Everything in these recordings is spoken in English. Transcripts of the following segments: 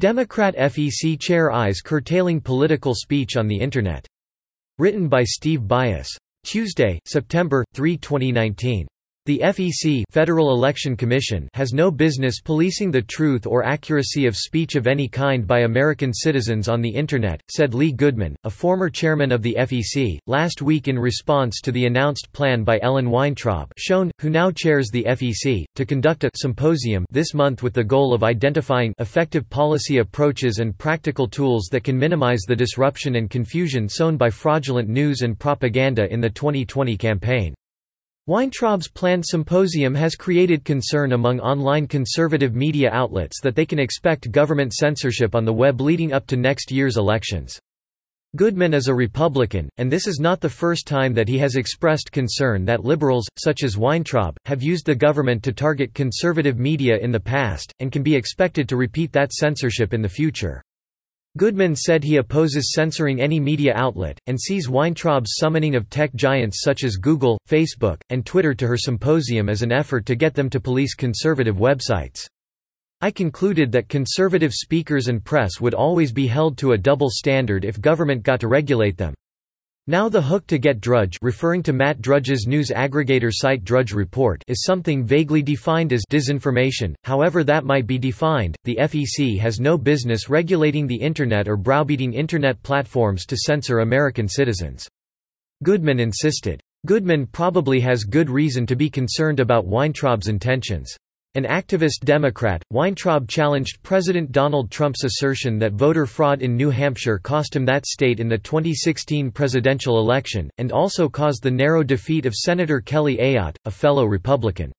Democrat FEC chair eyes curtailing political speech on the Internet. Written by Steve Byas. Tuesday, September 3, 2019. The FEC Federal Election Commission has no business policing the truth or accuracy of speech of any kind by American citizens on the Internet, said Lee Goodman, a former chairman of the FEC, last week in response to the announced plan by Ellen Weintraub shown, who now chairs the FEC, to conduct a symposium this month with the goal of identifying effective policy approaches and practical tools that can minimize the disruption and confusion sown by fraudulent news and propaganda in the 2020 campaign. Weintraub's planned symposium has created concern among online conservative media outlets that they can expect government censorship on the web leading up to next year's elections. Goodman is a Republican, and this is not the first time that he has expressed concern that liberals, such as Weintraub, have used the government to target conservative media in the past, and can be expected to repeat that censorship in the future. Goodman said he opposes censoring any media outlet, and sees Weintraub's summoning of tech giants such as Google, Facebook, and Twitter to her symposium as an effort to get them to police conservative websites. I concluded that conservative speakers and press would always be held to a double standard if government got to regulate them. Now the hook to get Drudge referring to Matt Drudge's news aggregator site Drudge Report is something vaguely defined as disinformation, however that might be defined, the FEC has no business regulating the Internet or browbeating Internet platforms to censor American citizens. Goodman insisted. Goodman probably has good reason to be concerned about Weintraub's intentions. An activist Democrat, Weintraub challenged President Donald Trump's assertion that voter fraud in New Hampshire cost him that state in the 2016 presidential election, and also caused the narrow defeat of Senator Kelly Ayotte, a fellow Republican.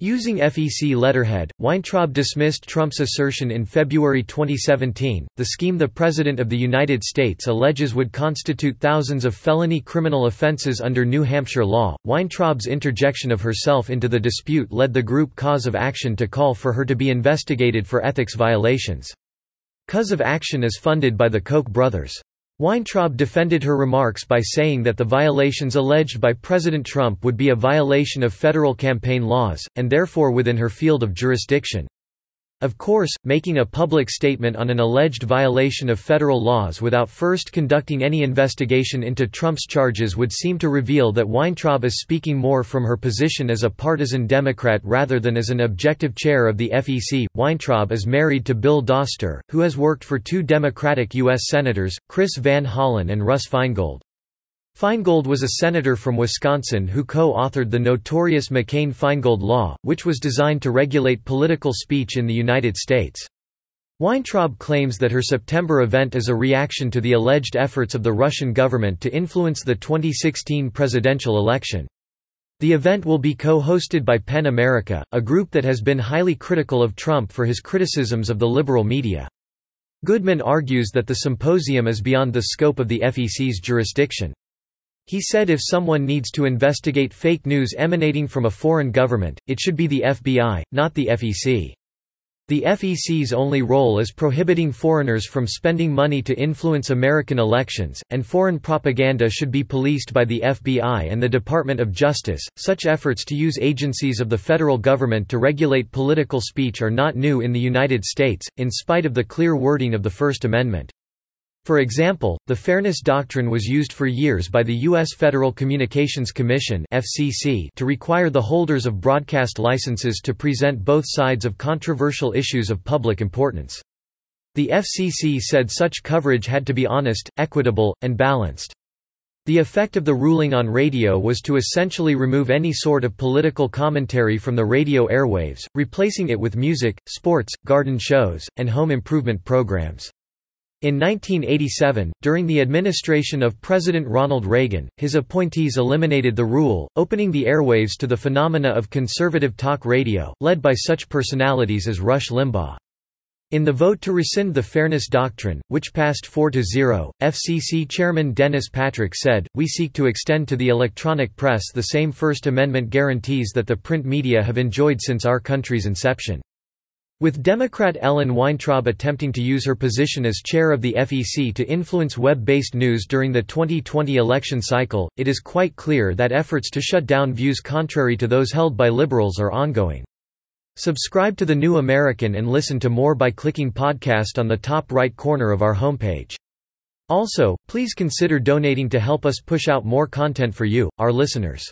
Using FEC letterhead, Weintraub dismissed Trump's assertion in February 2017, the scheme the President of the United States alleges would constitute thousands of felony criminal offenses under New Hampshire law. Weintraub's interjection of herself into the dispute led the group Cause of Action to call for her to be investigated for ethics violations. Cause of Action is funded by the Koch brothers. Weintraub defended her remarks by saying that the violations alleged by President Trump would be a violation of federal campaign laws, and therefore within her field of jurisdiction. Of course, making a public statement on an alleged violation of federal laws without first conducting any investigation into Trump's charges would seem to reveal that Weintraub is speaking more from her position as a partisan Democrat rather than as an objective chair of the FEC. Weintraub is married to Bill Dauster, who has worked for two Democratic U.S. Senators, Chris Van Hollen and Russ Feingold. Feingold was a senator from Wisconsin who co-authored the notorious McCain-Feingold Law, which was designed to regulate political speech in the United States. Weintraub claims that her September event is a reaction to the alleged efforts of the Russian government to influence the 2016 presidential election. The event will be co-hosted by PEN America, a group that has been highly critical of Trump for his criticisms of the liberal media. Goodman argues that the symposium is beyond the scope of the FEC's jurisdiction. He said if someone needs to investigate fake news emanating from a foreign government, it should be the FBI, not the FEC. The FEC's only role is prohibiting foreigners from spending money to influence American elections, and foreign propaganda should be policed by the FBI and the Department of Justice. Such efforts to use agencies of the federal government to regulate political speech are not new in the United States, in spite of the clear wording of the First Amendment. For example, the Fairness Doctrine was used for years by the U.S. Federal Communications Commission to require the holders of broadcast licenses to present both sides of controversial issues of public importance. The FCC said such coverage had to be honest, equitable, and balanced. The effect of the ruling on radio was to essentially remove any sort of political commentary from the radio airwaves, replacing it with music, sports, garden shows, and home improvement programs. In 1987, during the administration of President Ronald Reagan, his appointees eliminated the rule, opening the airwaves to the phenomena of conservative talk radio, led by such personalities as Rush Limbaugh. In the vote to rescind the Fairness Doctrine, which passed 4–0, FCC Chairman Dennis Patrick said, We seek to extend to the electronic press the same First Amendment guarantees that the print media have enjoyed since our country's inception. With Democrat Ellen Weintraub attempting to use her position as chair of the FEC to influence web-based news during the 2020 election cycle, it is quite clear that efforts to shut down views contrary to those held by liberals are ongoing. Subscribe to The New American and listen to more by clicking podcast on the top right corner of our homepage. Also, please consider donating to help us push out more content for you, our listeners.